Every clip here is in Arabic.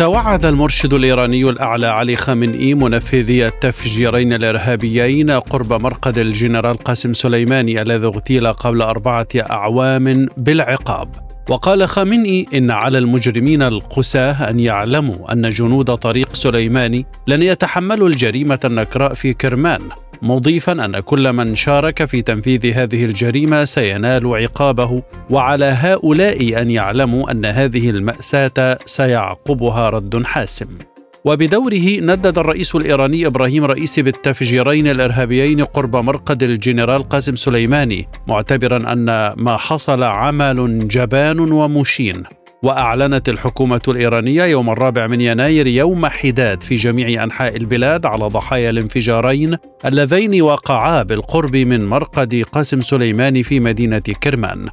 توعد المرشد الإيراني الأعلى علي خامنئي منفذي التفجيرين الإرهابيين قرب مرقد الجنرال قاسم سليماني الذي اغتيل قبل أربعة أعوام بالعقاب. وقال خامنئي إن على المجرمين القساة أن يعلموا أن جنود طريق سليماني لن يتحملوا الجريمة النكراء في كرمان مضيفا أن كل من شارك في تنفيذ هذه الجريمة سينال عقابه وعلى هؤلاء أن يعلموا أن هذه المأساة سيعقبها رد حاسم. وبدوره ندد الرئيس الإيراني إبراهيم رئيسي بالتفجيرين الإرهابيين قرب مرقد الجنرال قاسم سليماني معتبرا أن ما حصل عمل جبان ومشين. وأعلنت الحكومة الإيرانية يوم الرابع من يناير يوم حداد في جميع أنحاء البلاد على ضحايا الانفجارين اللذين وقعا بالقرب من مرقد قاسم سليماني في مدينة كرمان.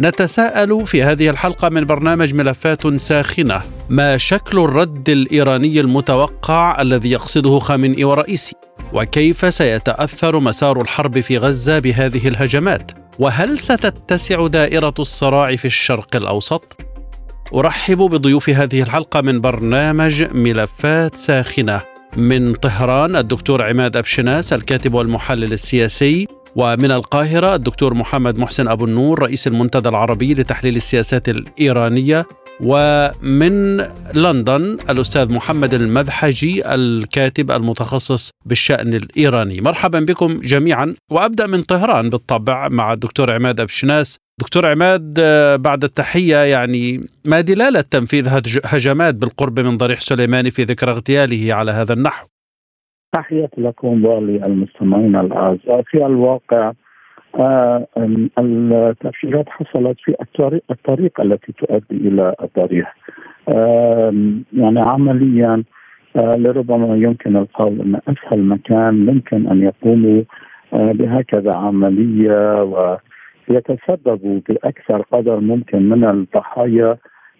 نتساءل في هذه الحلقة من برنامج ملفات ساخنة ما شكل الرد الإيراني المتوقع الذي يقصده خامنئي ورئيسي؟ وكيف سيتأثر مسار الحرب في غزة بهذه الهجمات؟ وهل ستتسع دائرة الصراع في الشرق الأوسط؟ أرحب بضيوف هذه الحلقة من برنامج ملفات ساخنة من طهران الدكتور عماد أبشناس الكاتب والمحلل السياسي ومن القاهرة الدكتور محمد محسن أبو النور رئيس المنتدى العربي لتحليل السياسات الإيرانية. ومن لندن الأستاذ محمد المذحجي الكاتب المتخصص بالشأن الإيراني. مرحبا بكم جميعا. وأبدأ من طهران بالطبع مع الدكتور عماد أبشناس دكتور عماد بعد التحية يعني ما دلالة تنفيذ هجمات بالقرب من ضريح سليماني في ذكرى اغتياله على هذا النحو؟ تحياتي لكم وللمستمعين الأعزاء. في الواقع آه التأشيرات حصلت في الطريق, الطريق التي تؤدي إلى الضريح يعني عمليا آه لربما يمكن القول أن أسهل مكان ممكن أن يقوموا آه، بهكذا عملية ويتسببوا بأكثر قدر ممكن من الضحايا.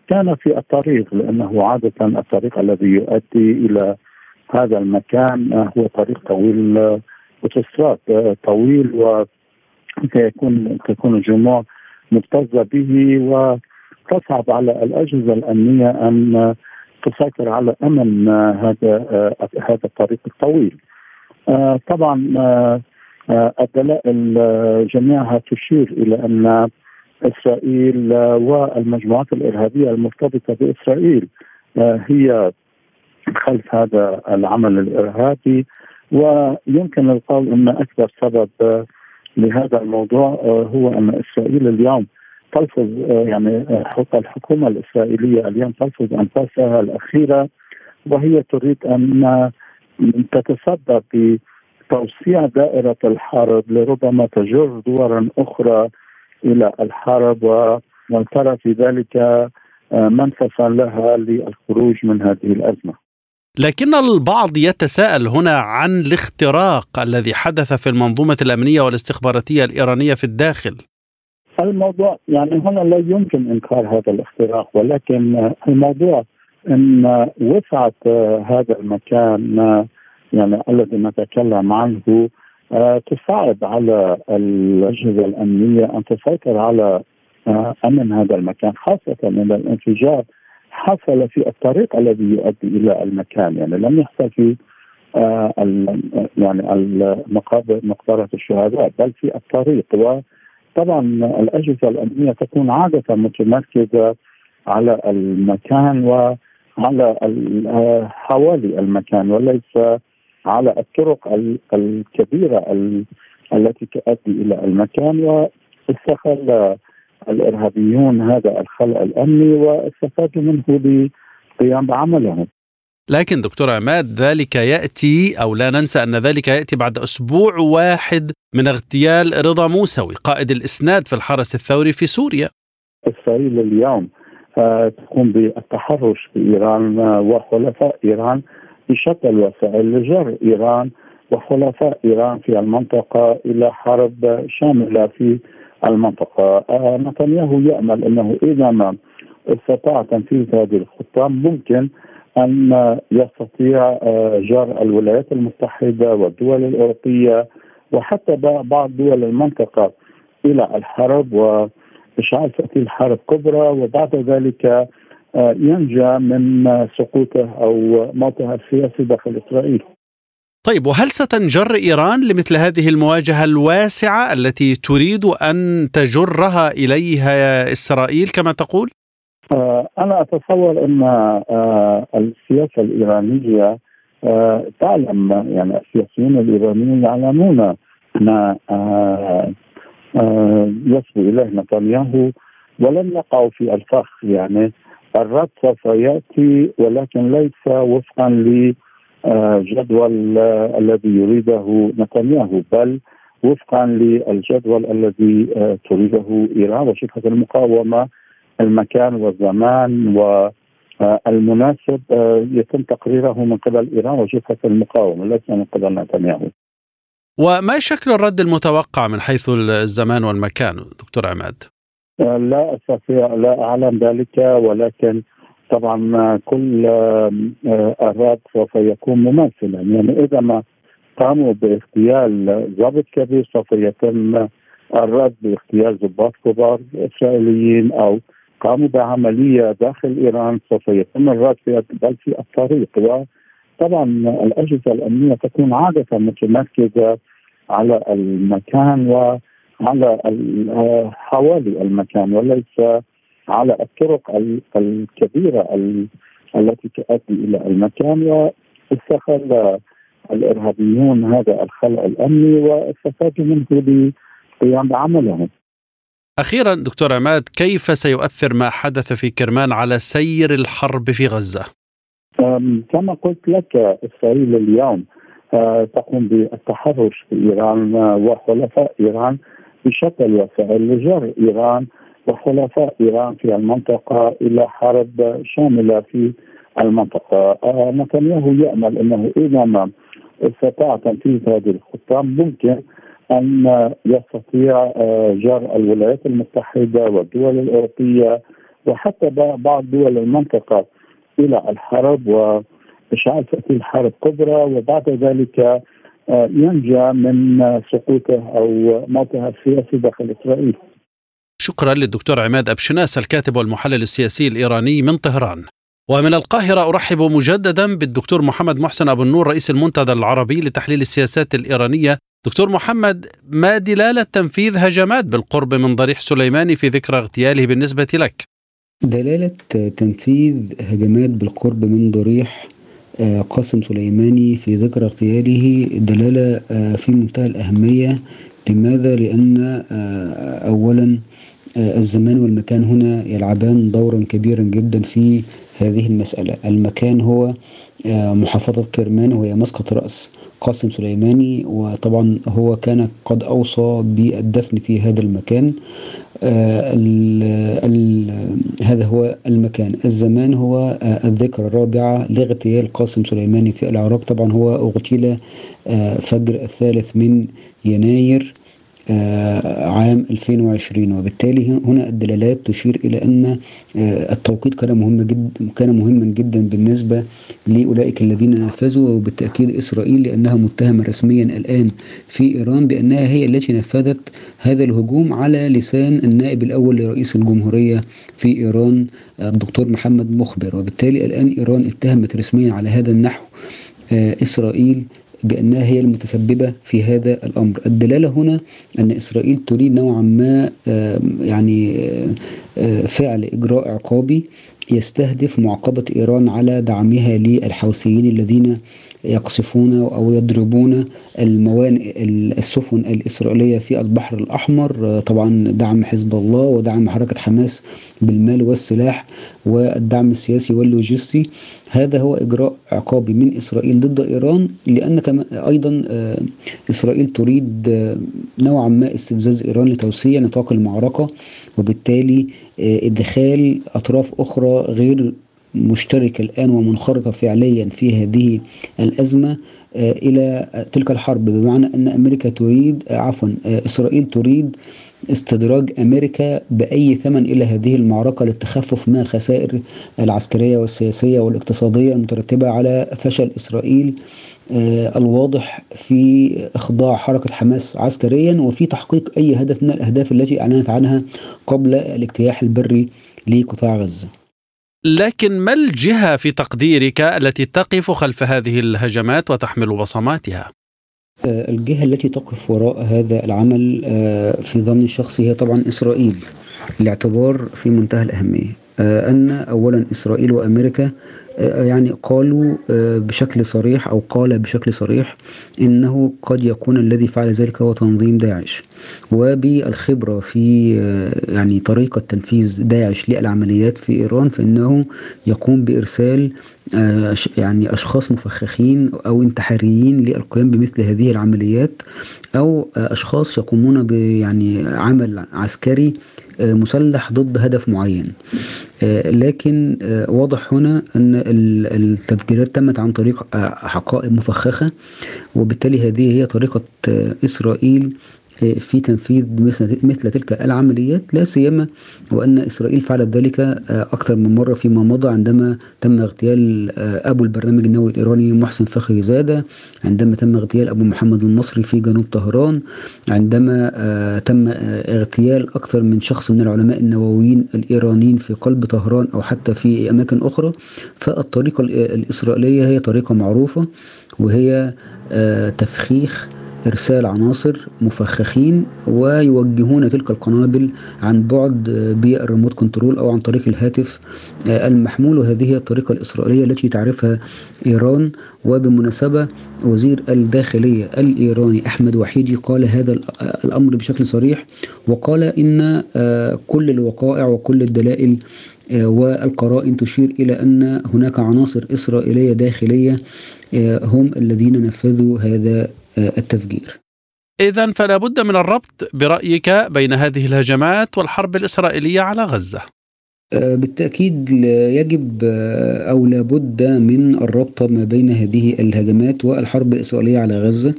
كان في الطريق لأنه عادة الطريق الذي يؤدي إلى هذا المكان هو طريق طويل اوتوستراد طويل وسيكون تكون الجموع مكتظه به وتصعب على الأجهزة الأمنية أن تسيطر على أمن هذا هذا الطريق الطويل. طبعا الدلائل جميعها تشير إلى أن إسرائيل والمجموعات الإرهابية المرتبطة بإسرائيل هي خلف هذا العمل الإرهابي ويمكن القول إن أكبر سبب لهذا الموضوع هو أن إسرائيل اليوم تلفظ يعني الحكومة الإسرائيلية اليوم تلفظ أنفاسها الأخيرة وهي تريد أن تتسبب بتوسيع دائرة الحرب لربما تجر دولا أخرى إلى الحرب وترى في ذلك منفسا لها للخروج من هذه الأزمة. لكن البعض يتساءل هنا عن الاختراق الذي حدث في المنظومة الأمنية والاستخباراتية الإيرانية في الداخل. الموضوع يعني هنا لا يمكن إنكار هذا الاختراق ولكن الموضوع أن وسعة هذا المكان يعني الذي نتكلم عنه تصعب على الأجهزة الأمنية أن تسيطر على أمن هذا المكان خاصة أن الانفجار حصل في الطريق الذي يؤدي إلى المكان. يعني لم يحصل في آه يعني المقابر مقبرة الشهداء بل في الطريق. وطبعا الأجهزة الأمنية تكون عادة متمركزة على المكان وعلى حوالي المكان وليس على الطرق الكبيرة التي تؤدي إلى المكان. واستغل الإرهابيون هذا الخلع الأمني واستفادوا منه للقيام بعملهم. لكن دكتور عماد ذلك يأتي أو لا ننسى أن ذلك يأتي بعد أسبوع واحد من اغتيال رضا موسوي قائد الإسناد في الحرس الثوري في سوريا. اسرائيل اليوم تقوم بالتحرش بايران وحلفاء إيران بشتى الوسائل لجر إيران وحلفاء إيران في المنطقة إلى حرب شاملة في المنطقة نتنياهو يأمل أنه إذا ما استطاع تنفيذ هذه الخطة ممكن أن يستطيع آه، جر الولايات المتحدة والدول الأوروبية وحتى بعض دول المنطقة إلى الحرب وإشعال فتيل حرب كبرى وبعد ذلك آه، ينجى من سقوطه أو موته السياسي داخل إسرائيل. طيب وهل ستنجر إيران لمثل هذه المواجهة الواسعة التي تريد أن تجرها إليها إسرائيل كما تقول؟ آه، أنا أتصور أن آه، السياسة الإيرانية آه، تعلم يعني السياسيون الايرانيين يعلمون ما يصبو إليه نتنياهو ولن يقعوا في الفخ يعني الرد سوف يأتي ولكن ليس وفقا لجدول الذي يريده نتنياهو بل وفقا للجدول الذي تريده إيران وشركه المقاومة المكان والزمان والمناسب آه، يتم تقريره من قبل إيران وجبهه المقاومة ليس من قبل نتنياهو. وما شكل الرد المتوقع من حيث الزمان والمكان دكتور عماد؟ آه، لا أستطيع لا أعلم ذلك ولكن طبعا كل آه، الرد سوف يكون مماثلا. يعني إذا ما قاموا باغتيال ضابط كبير سوف يتم الرد باغتيال ضباط كبار إسرائيليين أو قاموا بعملية داخل إيران سوف يتم الرد في بل في الطريق. وطبعا الأجهزة الأمنية تكون عادة متمركزة على المكان وعلى حوالي المكان وليس على الطرق الكبيرة التي تؤدي إلى المكان واستغل الإرهابيون هذا الخلع الأمني واستفادوا منه للقيام بعملهم. أخيرا دكتور عماد كيف سيؤثر ما حدث في كرمان على سير الحرب في غزة؟ كما قلت لك إسرائيل اليوم أه، تقوم بالتحرش بإيران وحلفاء إيران بشتى الوسائل لجر إيران وحلفاء إيران في المنطقة إلى حرب شاملة في المنطقة أه، نتنياهو يأمل أنه إذا ما استطاع تنفيذ هذه الخطة ممكن أن يستطيع آه، جر الولايات المتحدة والدول الأوروبية وحتى بعض دول المنطقة إلى الحرب وإشعال فتيل حرب كبرى وبعد ذلك آه، ينجى من سقوطه أو موته السياسي داخل إسرائيل. شكرا للدكتور عماد أبشناس الكاتب والمحلل السياسي الإيراني من طهران. ومن القاهرة أرحب مجددا بالدكتور محمد محسن أبو النور رئيس المنتدى العربي لتحليل السياسات الإيرانية دكتور محمد ما دلالة تنفيذ هجمات بالقرب من ضريح سليماني في ذكرى اغتياله بالنسبة لك؟ دلالة تنفيذ هجمات بالقرب من ضريح آه، قاسم سليماني في ذكرى اغتياله دلالة آه، في منتهى الأهمية لماذا؟ لأن آه، أولا الزمان والمكان هنا يلعبان دورا كبيرا جدا في هذه المسألة. المكان هو محافظة كرمان وهي مسقط رأس قاسم سليماني وطبعا هو كان قد أوصى بالدفن في هذا المكان. آه ال ال هذا هو المكان. الزمان هو آه الذكرى الرابعة لاغتيال قاسم سليماني في العراق. طبعا هو أغتيل آه فجر الثالث من يناير. آه، عام 2020 وبالتالي هنا الدلالات تشير إلى أن آه، التوقيت كان مهم جدا كان مهما جدا بالنسبة لأولئك الذين نفذوا وبالتأكيد إسرائيل لأنها متهمة رسميا الآن في إيران بأنها هي التي نفذت هذا الهجوم على لسان النائب الأول لرئيس الجمهورية في إيران الدكتور محمد مخبر. وبالتالي الآن إيران اتهمت رسميا على هذا النحو آه، إسرائيل بأنها هي المتسببة في هذا الأمر. الدلالة هنا أن إسرائيل تريد نوعا ما يعني فعل إجراء عقابي يستهدف معاقبة إيران على دعمها للحوثيين الذين يقصفون أو يضربون الموانئ السفن الإسرائيلية في البحر الأحمر. طبعا دعم حزب الله ودعم حركة حماس بالمال والسلاح والدعم السياسي واللوجستي. هذا هو إجراء عقابي من إسرائيل ضد إيران لأن أيضا آه، إسرائيل تريد آه، نوعا ما استفزاز إيران لتوسيع نطاق المعركة وبالتالي آه، إدخال أطراف أخرى غير مشتركة الآن ومنخرطة فعليا في هذه الأزمة إلى تلك الحرب. بمعنى أن أمريكا تريد عفوا إسرائيل تريد استدراج أمريكا بأي ثمن إلى هذه المعركة للتخفف من الخسائر العسكرية والسياسية والاقتصادية المترتبة على فشل إسرائيل آه، الواضح في إخضاع حركة حماس عسكريا وفي تحقيق أي هدف من الأهداف التي أعلنت عنها قبل الاجتياح البري لقطاع غزة. لكن ما الجهة في تقديرك التي تقف خلف هذه الهجمات وتحمل بصماتها؟ آه، الجهة التي تقف وراء هذا العمل آه، في ظن الشخصي هي طبعا إسرائيل الاعتبار في منتهى الأهمية آه، أن أولا إسرائيل وأمريكا يعني قالوا بشكل صريح أو قال بشكل صريح إنه قد يكون الذي فعل ذلك هو تنظيم داعش. وبالخبرة في يعني طريقة تنفيذ داعش للعمليات في إيران فإنه يقوم بإرسال آه، يعني أشخاص مفخخين أو انتحاريين للقيام بمثل هذه العمليات أو آه، أشخاص يقومون بيعني عمل عسكري آه، مسلح ضد هدف معين. لكن واضح هنا أن التفجيرات تمت عن طريق حقائب مفخخة وبالتالي هذه هي طريقة إسرائيل في تنفيذ مثل تلك العمليات لا سيما وأن إسرائيل فعلت ذلك آه، أكثر من مرة فيما مضى عندما تم اغتيال آه، أبو البرنامج النووي الإيراني محسن فخري زادة عندما تم اغتيال أبو محمد المصري في جنوب طهران عندما آه، تم اغتيال أكثر من شخص من العلماء النوويين الإيرانيين في قلب طهران أو حتى في أماكن أخرى. فالطريقة الإسرائيلية هي طريقة معروفة وهي تفخيخ إرسال عناصر مفخخين ويوجهون تلك القنابل عن بعد بالريموت كنترول أو عن طريق الهاتف المحمول وهذه هي الطريقة الإسرائيلية التي تعرفها إيران. وبمناسبة وزير الداخلية الإيراني أحمد وحيدي قال هذا الأمر بشكل صريح وقال إن كل الوقائع وكل الدلائل والقرائن تشير إلى أن هناك عناصر إسرائيلية داخلية هم الذين نفذوا هذا التفجير إذا فلا بد من الربط برأيك بين هذه الهجمات والحرب الإسرائيلية على غزة. آه، بالتأكيد يجب آه، أو لابد من الربط ما بين هذه الهجمات والحرب الإسرائيلية على غزة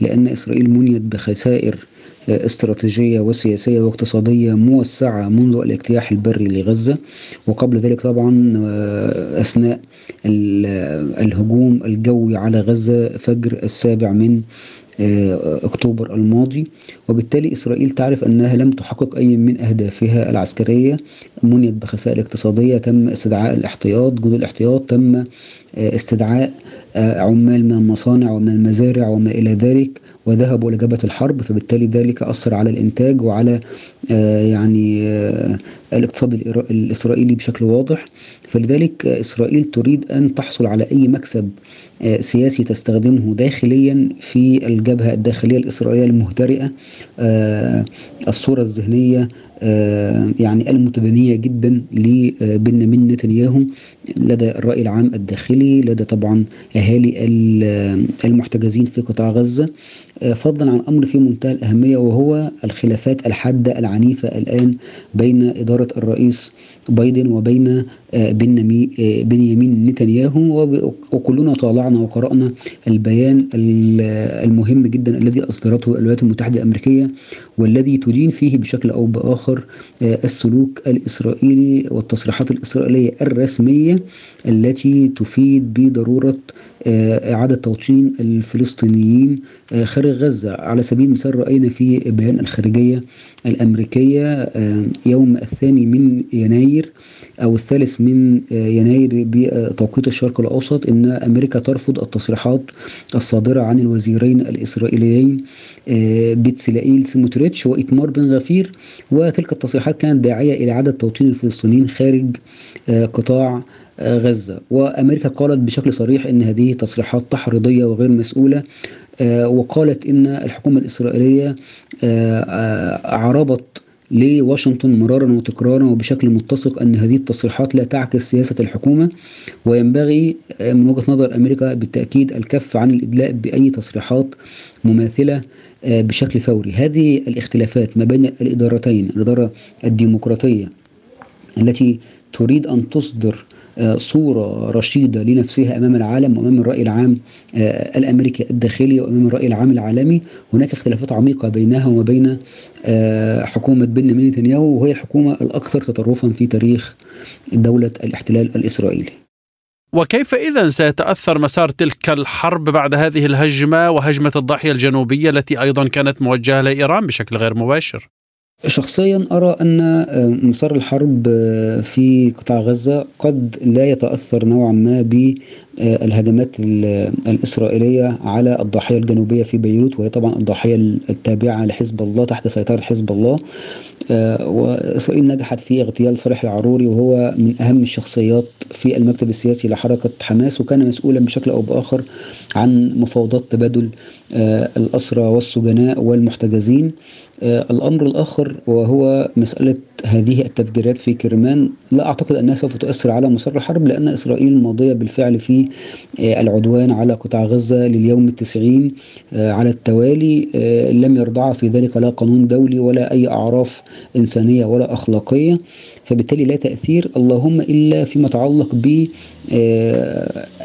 لأن إسرائيل منيت بخسائر استراتيجية وسياسية واقتصادية موسعة منذ الاجتياح البري لغزة وقبل ذلك طبعا أثناء الهجوم الجوي على غزة فجر السابع من آه، أكتوبر الماضي وبالتالي إسرائيل تعرف أنها لم تحقق أي من أهدافها العسكرية. منيت بخسائر اقتصادية تم استدعاء الاحتياط جنود الاحتياط تم آه، استدعاء آه، عمال من المصانع ومن المزارع وما إلى ذلك وذهبوا إلى جبهة الحرب فبالتالي ذلك أثر على الإنتاج وعلى يعني الاقتصاد الإسرائيلي بشكل واضح. فلذلك إسرائيل تريد أن تحصل على أي مكسب سياسي تستخدمه داخليا في الجبهة الداخلية الإسرائيلية المهترئة آه، الصورة الذهنية آه، يعني المتدنية جدا لبنيامين نتنياهو لدى الرأي العام الداخلي لدى طبعا أهالي المحتجزين في قطاع غزة. فضلا عن أمر في منتهى الأهمية وهو الخلافات الحادة العنيفة الآن بين إدارة الرئيس بايدن وبين بنيامين نتنياهو وكلنا طالعنا وقرأنا البيان المهم جدا الذي أصدرته الولايات المتحدة الأمريكية والذي تدين فيه بشكل أو بآخر آه، السلوك الإسرائيلي والتصريحات الإسرائيلية الرسمية التي تفيد بضرورة آه، إعادة توطين الفلسطينيين آه، خارج غزة على سبيل المثال رأينا في بيان الخارجية الأمريكية يوم الثاني من يناير أو الثالث من يناير بتوقيت الشرق الأوسط أن أمريكا ترفض التصريحات الصادرة عن الوزيرين الإسرائيليين بتسلائيل سموتريتش وإتمار بن غفير. وتلك التصريحات كانت داعية إلى إعادة توطين الفلسطينيين خارج قطاع غزة. وأمريكا قالت بشكل صريح أن هذه تصريحات تحريضية وغير مسؤولة. وقالت أن الحكومة الإسرائيلية عربت لواشنطن مرارا وتكرارا وبشكل متسق أن هذه التصريحات لا تعكس سياسة الحكومة وينبغي من وجهة نظر أمريكا بالتأكيد الكف عن الإدلاء بأي تصريحات مماثلة بشكل فوري. هذه الاختلافات ما بين الإدارتين الإدارة الديمقراطية التي تريد أن تصدر صورة رشيدة لنفسها أمام العالم وأمام الرأي العام الأمريكي الداخلي وأمام الرأي العام العالمي هناك اختلافات عميقة بينها وبين حكومة بنيامين نتنياهو وهي الحكومة الأكثر تطرفا في تاريخ دولة الاحتلال الإسرائيلي وكيف إذا سيتأثر مسار تلك الحرب بعد هذه الهجمة وهجمة الضاحية الجنوبية التي أيضا كانت موجهة لإيران بشكل غير مباشر؟ شخصيا أرى أن مسار الحرب في قطاع غزة قد لا يتأثر نوعا ما بالهجمات الإسرائيلية على الضاحية الجنوبية في بيروت وهي طبعا الضاحية التابعة لحزب الله تحت سيطرة حزب الله. وإسرائيل نجحت في اغتيال صالح العروري وهو من أهم الشخصيات في المكتب السياسي لحركة حماس وكان مسؤولا بشكل أو بآخر عن مفاوضات تبادل الأسرى والسجناء والمحتجزين. الأمر الآخر وهو مسألة هذه التفجيرات في كرمان لا أعتقد أنها سوف تؤثر على مسار الحرب لأن إسرائيل ماضية بالفعل في العدوان على قطاع غزة لليوم التسعين على التوالي لم يرضع في ذلك لا قانون دولي ولا أي أعراف إنسانية ولا أخلاقية. فبالتالي لا تأثير اللهم إلا فيما يتعلق ب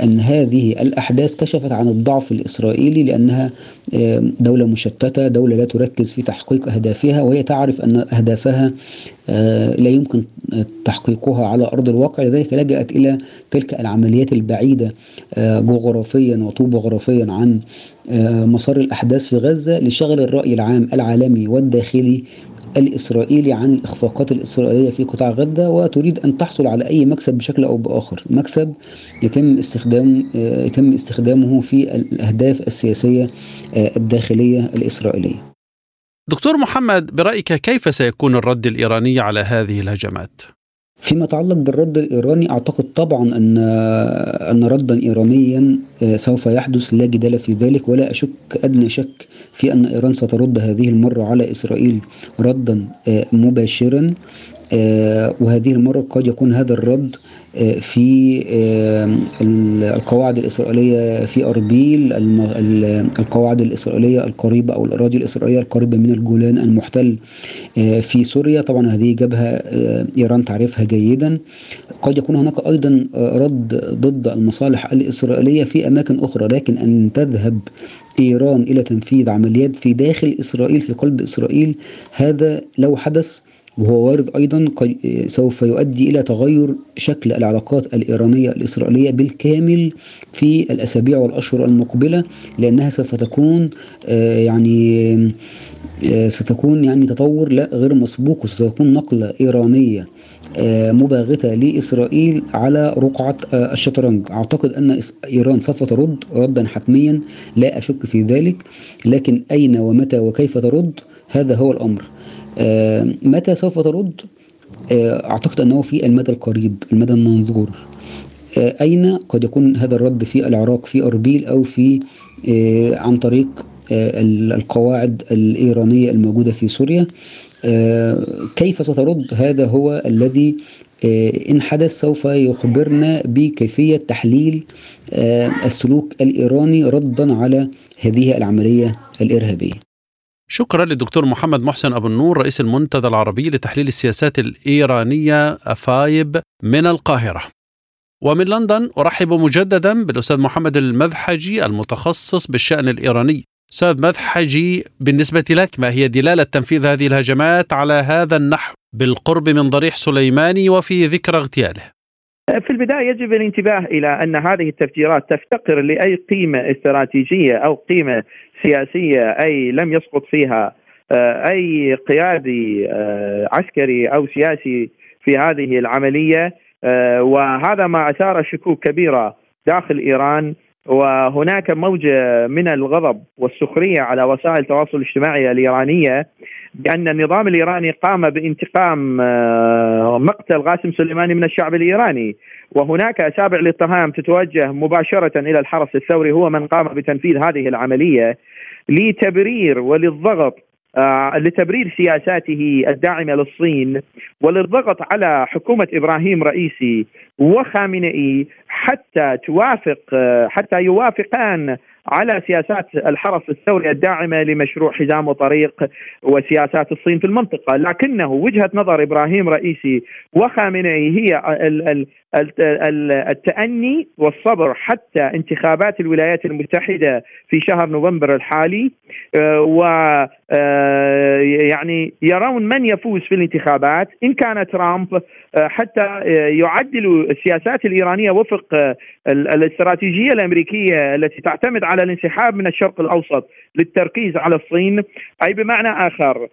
أن هذه الأحداث كشفت عن الضعف الإسرائيلي لأنها دولة مشتتة دولة لا تركز في تحقيق أهدافها وهي تعرف أن أهدافها لا يمكن تحقيقها على أرض الواقع. لذلك لجأت إلى تلك العمليات البعيدة جغرافيا وطوبوغرافيا عن مسار الأحداث في غزة لشغل الرأي العام العالمي والداخلي الإسرائيلي عن الإخفاقات الإسرائيلية في قطاع غزة وتريد أن تحصل على أي مكسب بشكل أو بآخر مكسب يتم استخدام يتم استخدامه في الأهداف السياسية الداخلية الإسرائيلية دكتور محمد برأيك كيف سيكون الرد الإيراني على هذه الهجمات؟ فيما يتعلق بالرد الإيراني أعتقد طبعا أن أن ردا ايرانيا سوف يحدث لا جدال في ذلك ولا أشك أدنى شك في أن إيران سترد هذه المرة على إسرائيل ردا مباشرا. وهذه المرة قد يكون هذا الرد في القواعد الإسرائيلية في أربيل القواعد الإسرائيلية القريبة أو الأراضي الإسرائيلية القريبة من الجولان المحتل في سوريا. طبعا هذه جبهة إيران تعرفها جيدا. قد يكون هناك أيضا رد ضد المصالح الإسرائيلية في أماكن أخرى لكن أن تذهب إيران إلى تنفيذ عمليات في داخل إسرائيل في قلب إسرائيل هذا لو حدث وهو وارد أيضا سوف يؤدي إلى تغير شكل العلاقات الإيرانية الإسرائيلية بالكامل في الأسابيع والأشهر المقبلة لأنها سوف تكون يعني ستكون يعني تطور لا غير مسبوق وستكون نقلة إيرانية مباغتة لإسرائيل على رقعة الشطرنج. أعتقد أن إيران سوف ترد ردا حتميا لا أشك في ذلك لكن أين ومتى وكيف ترد؟ هذا هو الأمر. آه متى سوف ترد؟ آه أعتقد أنه في المدى القريب المدى المنظور. آه أين قد يكون هذا الرد في العراق في أربيل أو في عن طريق القواعد الإيرانية الموجودة في سوريا؟ كيف سترد؟ هذا هو الذي إن حدث سوف يخبرنا بكيفية تحليل السلوك الإيراني ردا على هذه العملية الإرهابية. شكرا للدكتور محمد محسن أبو النور رئيس المنتدى العربي لتحليل السياسات الإيرانية أفايب من القاهرة. ومن لندن أرحب مجددا بالأستاذ محمد المذحجي المتخصص بالشأن الإيراني. أستاذ مذحجي بالنسبة لك ما هي دلالة تنفيذ هذه الهجمات على هذا النحو؟ بالقرب من ضريح سليماني وفي ذكرى اغتياله. في البداية يجب الانتباه إلى أن هذه التفجيرات تفتقر لأي قيمة استراتيجية أو قيمة سياسية أي لم يسقط فيها آه، أي قيادي آه، عسكري أو سياسي في هذه العملية. آه، وهذا ما أثار شكوك كبيرة داخل إيران. وهناك موجة من الغضب والسخرية على وسائل التواصل الاجتماعي الإيرانية بأن النظام الإيراني قام بانتقام مقتل قاسم سليماني من الشعب الإيراني. وهناك اسابع الاتهام تتوجه مباشرة إلى الحرس الثوري هو من قام بتنفيذ هذه العملية لتبرير وللضغط آه، لتبرير سياساته الداعمة للصين وللضغط على حكومة إبراهيم رئيسي وخامنئي حتى توافق آه، حتى يوافقان على سياسات الحرس الثوري الداعمة لمشروع حزام وطريق وسياسات الصين في المنطقة، لكنه وجهة نظر إبراهيم رئيسي وخامنئي هي التأني والصبر حتى انتخابات الولايات المتحدة في شهر نوفمبر الحالي آه، و آه، يعني يرون من يفوز في الانتخابات إن كان ترامب آه، حتى يعدلوا السياسات الإيرانية وفق الاستراتيجية الأمريكية التي تعتمد على الانسحاب من الشرق الأوسط للتركيز على الصين. أي بمعنى آخر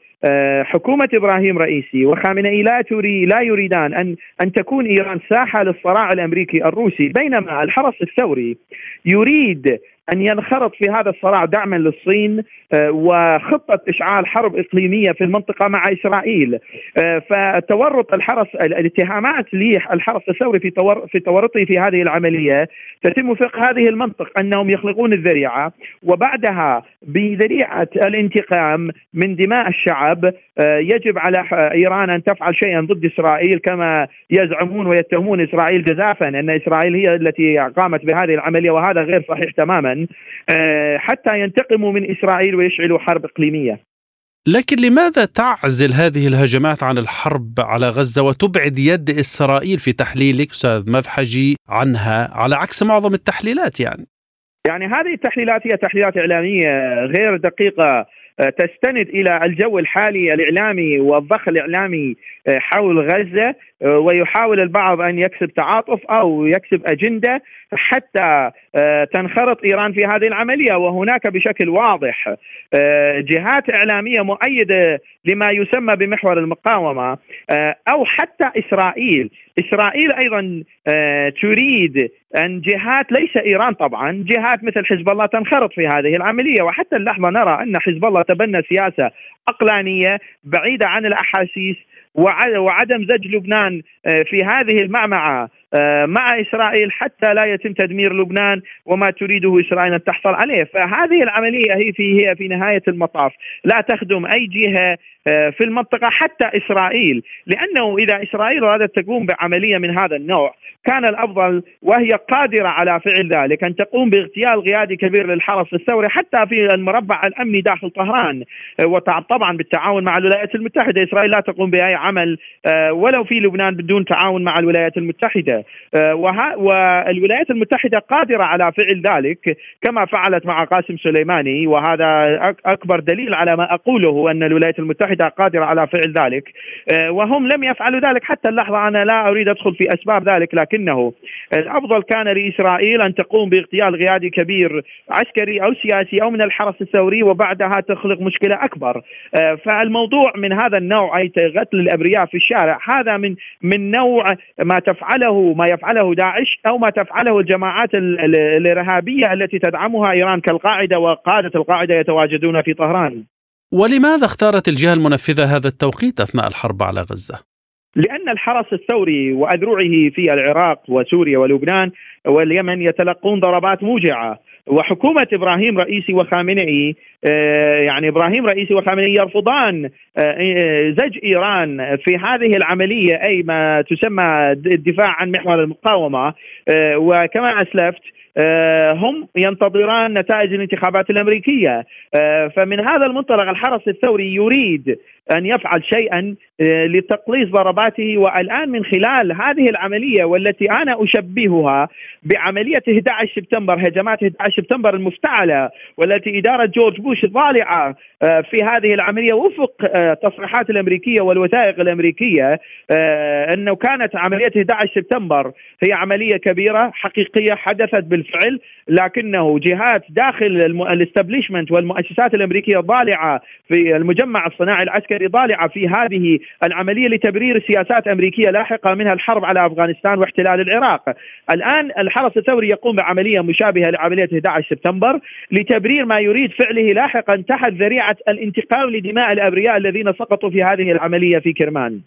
حكومة إبراهيم رئيسي وخامنئي لا تري لا يريدان أن أن تكون إيران ساحة للصراع الأمريكي الروسي بينما الحرس الثوري يريد أن ينخرط في هذا الصراع دعما للصين آه، وخطة إشعال حرب إقليمية في المنطقة مع إسرائيل. آه، فتورط الحرس الاتهامات للحرس الثوري في في تورطه في هذه العملية. تتم فقه هذه المنطق أنهم يخلقون الذريعة وبعدها بذريعة الانتقام من دماء الشعب آه، يجب على إيران أن تفعل شيئا ضد إسرائيل كما يزعمون ويتهمون إسرائيل جزافا أن إسرائيل هي التي قامت بهذه العملية وهذا غير صحيح تماما. آه، حتى ينتقموا من إسرائيل ويشعلوا حرب إقليمية. لكن لماذا تعزل هذه الهجمات عن الحرب على غزة وتبعد يد إسرائيل في تحليلك أستاذ مذحجي عنها على عكس معظم التحليلات يعني؟ يعني هذه التحليلات هي تحليلات إعلامية غير دقيقة آه، تستند إلى الجو الحالي الإعلامي والضخ الإعلامي آه، حول غزة ويحاول البعض أن يكسب تعاطف أو يكسب أجندة حتى تنخرط إيران في هذه العملية. وهناك بشكل واضح جهات إعلامية مؤيدة لما يسمى بمحور المقاومة أو حتى إسرائيل، إسرائيل أيضا تريد أن جهات ليس إيران طبعا، جهات مثل حزب الله تنخرط في هذه العملية. وحتى اللحظة نرى أن حزب الله تبنى سياسة عقلانية بعيدة عن الأحاسيس وعدم زج لبنان آه، في هذه المعمعة. مع إسرائيل حتى لا يتم تدمير لبنان وما تريده إسرائيل أن تحصل عليه، فهذه العملية هي في هي في نهاية المطاف. لا تخدم أي جهة آه، في المنطقة حتى إسرائيل، لأنه إذا إسرائيل أرادت تقوم بعملية من هذا النوع كان الأفضل وهي قادرة على فعل ذلك أن تقوم باغتيال قيادي كبير للحرس الثوري حتى في المربع الأمني داخل طهران. وطبعا بالتعاون مع الولايات المتحدة، إسرائيل لا تقوم بأي عمل ولو في لبنان بدون تعاون مع الولايات المتحدة. آه، والولايات المتحدة قادرة على فعل ذلك كما فعلت مع قاسم سليماني وهذا أكبر دليل على ما أقوله أن الولايات المتحدة قادرة على فعل ذلك. آه، وهم لم يفعلوا ذلك حتى اللحظة أنا لا أريد أدخل في أسباب ذلك لكنه الأفضل كان لاسرائيل أن تقوم باغتيال قيادي كبير عسكري أو سياسي أو من الحرس الثوري وبعدها تخلق مشكلة أكبر. آه، فالموضوع من هذا النوع أي قتل الأبرياء في الشارع هذا من من نوع ما تفعله ما يفعله داعش أو ما تفعله الجماعات الإرهابية التي تدعمها إيران كالقاعدة وقادة القاعدة يتواجدون في طهران. ولماذا اختارت الجهة المنفذة هذا التوقيت أثناء الحرب على غزة؟ لأن الحرس الثوري وأذرعه في العراق وسوريا ولبنان واليمن يتلقون ضربات موجعة. وحكومة إبراهيم رئيسي وخامنئي آه، يعني إبراهيم رئيسي وخامنئي يرفضان آه، زج إيران في هذه العملية أي ما تسمى الدفاع عن محور المقاومة. آه، وكما أسلفت هم ينتظران نتائج الانتخابات الأمريكية. فمن هذا المنطلق الحرس الثوري يريد أن يفعل شيئا لتقليص ضرباته. والآن من خلال هذه العملية والتي أنا أشبهها بعملية 11 سبتمبر هجمات 11 سبتمبر المفتعلة والتي إدارة جورج بوش ضالعه آه، في هذه العملية وفق التصريحات الأمريكية والوثائق الأمريكية أنه كانت عملية 11 سبتمبر هي عملية كبيرة حقيقية حدثت بالفعل لكنه جهات داخل الإستابليشمنت والمؤسسات الأمريكية ضالعه في المجمع الصناعي العسكري ضالعه في هذه العملية لتبرير سياسات أمريكية لاحقة منها الحرب على أفغانستان واحتلال العراق. الآن الحرس الثوري يقوم بعملية مشابهة لعملية 11 سبتمبر لتبرير ما يريد فعله لاحقا تحت ذريعة الانتقام لدماء الأبرياء الذين سقطوا في هذه العملية في كرمان.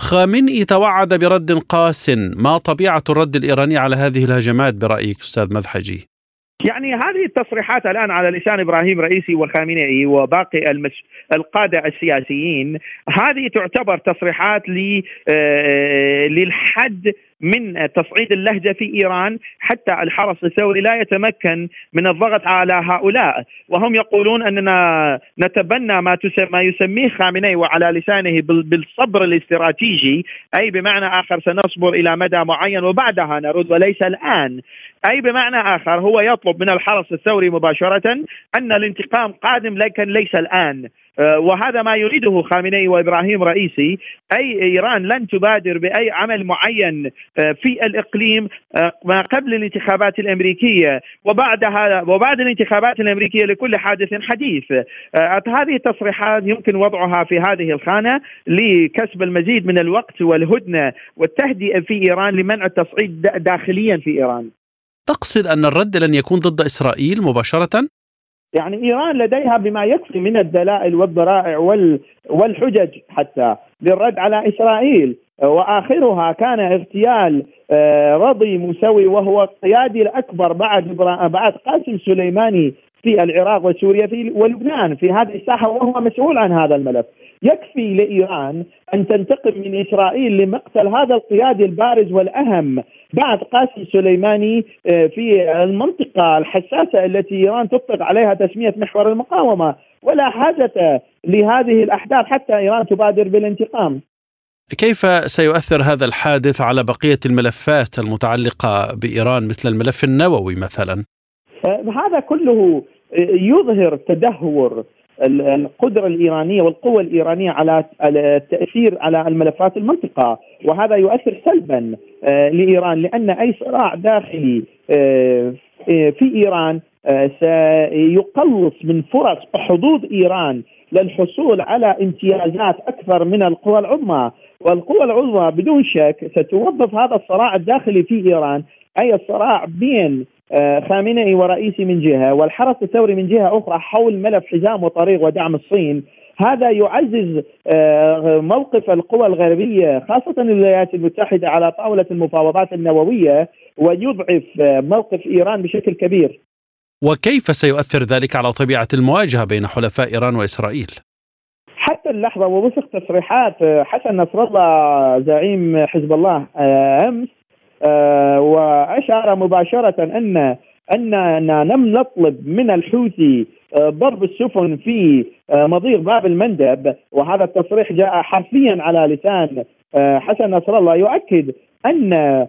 خامنئي توعد برد قاس ما طبيعة الرد الإيراني على هذه الهجمات برأيك أستاذ مذحجي؟ يعني هذه التصريحات الآن على لسان إبراهيم رئيسي وخامنئي وباقي المش... القادة السياسيين هذه تعتبر تصريحات ل... آه، للحد من تصعيد اللهجة في إيران حتى الحرس الثوري لا يتمكن من الضغط على هؤلاء. وهم يقولون أننا نتبنى ما ما يسميه خامنئي وعلى لسانه بالصبر الاستراتيجي. أي بمعنى آخر سنصبر إلى مدى معين وبعدها نرد وليس الآن. أي بمعنى آخر هو يطلب من الحرس الثوري مباشرة أن الانتقام قادم لكن ليس الآن. وهذا ما يريده خامنئي وإبراهيم رئيسي. أي إيران لن تبادر بأي عمل معين آه، في الإقليم آه، ما قبل الانتخابات الأمريكية. وبعدها وبعد الانتخابات الأمريكية لكل حادث حديث. هذه التصريحات يمكن وضعها في هذه الخانة لكسب المزيد من الوقت والهدنة والتهدئة في إيران لمنع التصعيد داخليا في إيران. تقصد أن الرد لن يكون ضد إسرائيل مباشرة؟ يعني إيران لديها بما يكفي من الدلائل والذرائع والحجج حتى للرد على إسرائيل. وآخرها كان اغتيال آه، رضي موسوي وهو القيادي الأكبر بعد بعد قاسم سليماني في العراق وسوريا في ولبنان في هذه الساحة وهو مسؤول عن هذا الملف. يكفي لإيران أن تنتقم من إسرائيل لمقتل هذا القيادي البارز والأهم بعد قاسم سليماني آه، في المنطقة الحساسة التي إيران تطلق عليها تسمية محور المقاومة ولا حاجة لهذه الأحداث حتى إيران تبادر بالانتقام كيف سيؤثر هذا الحادث على بقية الملفات المتعلقة بإيران مثل الملف النووي مثلا؟ آه، هذا كله يظهر تدهور القدرة الإيرانية والقوة الإيرانية على التأثير على الملفات المنطقة. وهذا يؤثر سلبا آه، لإيران لأن أي صراع داخلي آه، في إيران آه، سيقلص من فرص حظوظ إيران للحصول على امتيازات أكثر من القوى العظمى. والقوى العظمى بدون شك ستوظف هذا الصراع الداخلي في إيران. أي الصراع بين آه، خامنئي ورئيسي من جهة والحرس الثوري من جهة أخرى حول ملف حزام وطريق ودعم الصين هذا يعزز آه، موقف القوى الغربية خاصة الولايات المتحدة على طاولة المفاوضات النووية ويضعف آه، موقف إيران بشكل كبير. وكيف سيؤثر ذلك على طبيعة المواجهة بين حلفاء إيران وإسرائيل؟ حتى اللحظة ووفق تصريحات حسن نصر الله زعيم حزب الله أمس آه، وأشار مباشرة أن أننا لم نطلب من الحوثي آه، ضرب السفن في آه، مضيق باب المندب. وهذا التصريح جاء حرفيا على لسان حسن نصر الله. يؤكد أن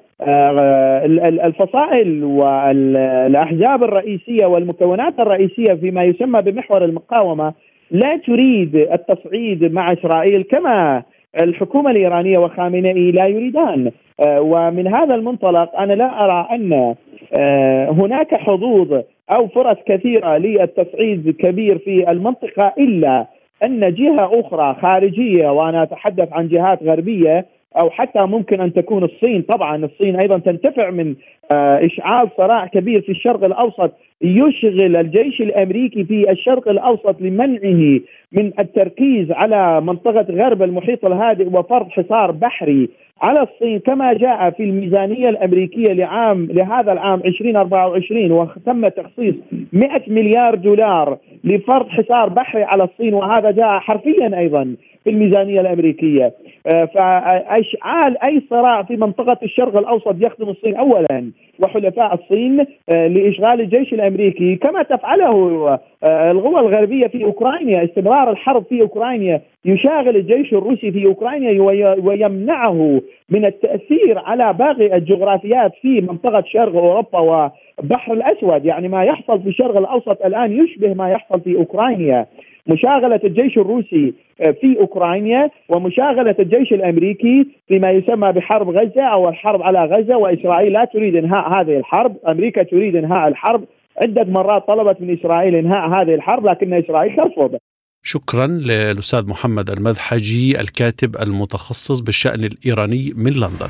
الفصائل والأحزاب الرئيسية والمكونات الرئيسية فيما يسمى بمحور المقاومة لا تريد التصعيد مع إسرائيل كما الحكومة الإيرانية وخامنئي لا يريدان. آه، ومن هذا المنطلق أنا لا أرى أن آه، هناك حظوظ أو فرص كثيرة للتصعيد كبير في المنطقة إلا أن جهة أخرى خارجية وأنا أتحدث عن جهات غربية أو حتى ممكن أن تكون الصين. طبعا الصين أيضا تنتفع من آه، إشعال صراع كبير في الشرق الأوسط يشغل الجيش الأمريكي في الشرق الأوسط لمنعه من التركيز على منطقة غرب المحيط الهادئ وفرض حصار بحري على الصين كما جاء في الميزانية الأمريكية لعام لهذا العام 2024 وتم تخصيص 100 مليار دولار لفرض حصار بحري على الصين وهذا جاء حرفيا أيضا. في الميزانية الأمريكية. فاشعال أي صراع في منطقة الشرق الأوسط يخدم الصين اولا وحلفاء الصين لإشغال الجيش الأمريكي. كما تفعله القوى الغربية في أوكرانيا استمرار الحرب في أوكرانيا. يشاغل الجيش الروسي في أوكرانيا ويمنعه من التأثير على باقي الجغرافيات في منطقة شرق أوروبا وبحر الأسود يعني ما يحصل في الشرق الأوسط الآن يشبه ما يحصل في أوكرانيا مشاغلة الجيش الروسي في أوكرانيا ومشاغلة الجيش الأمريكي فيما يسمى بحرب غزة أو الحرب على غزة وإسرائيل لا تريد إنهاء هذه الحرب، أمريكا تريد إنهاء الحرب، عدة مرات طلبت من إسرائيل إنهاء هذه الحرب لكن إسرائيل ترفض. شكرا للأستاذ محمد المذحجي الكاتب المتخصص بالشأن الإيراني من لندن.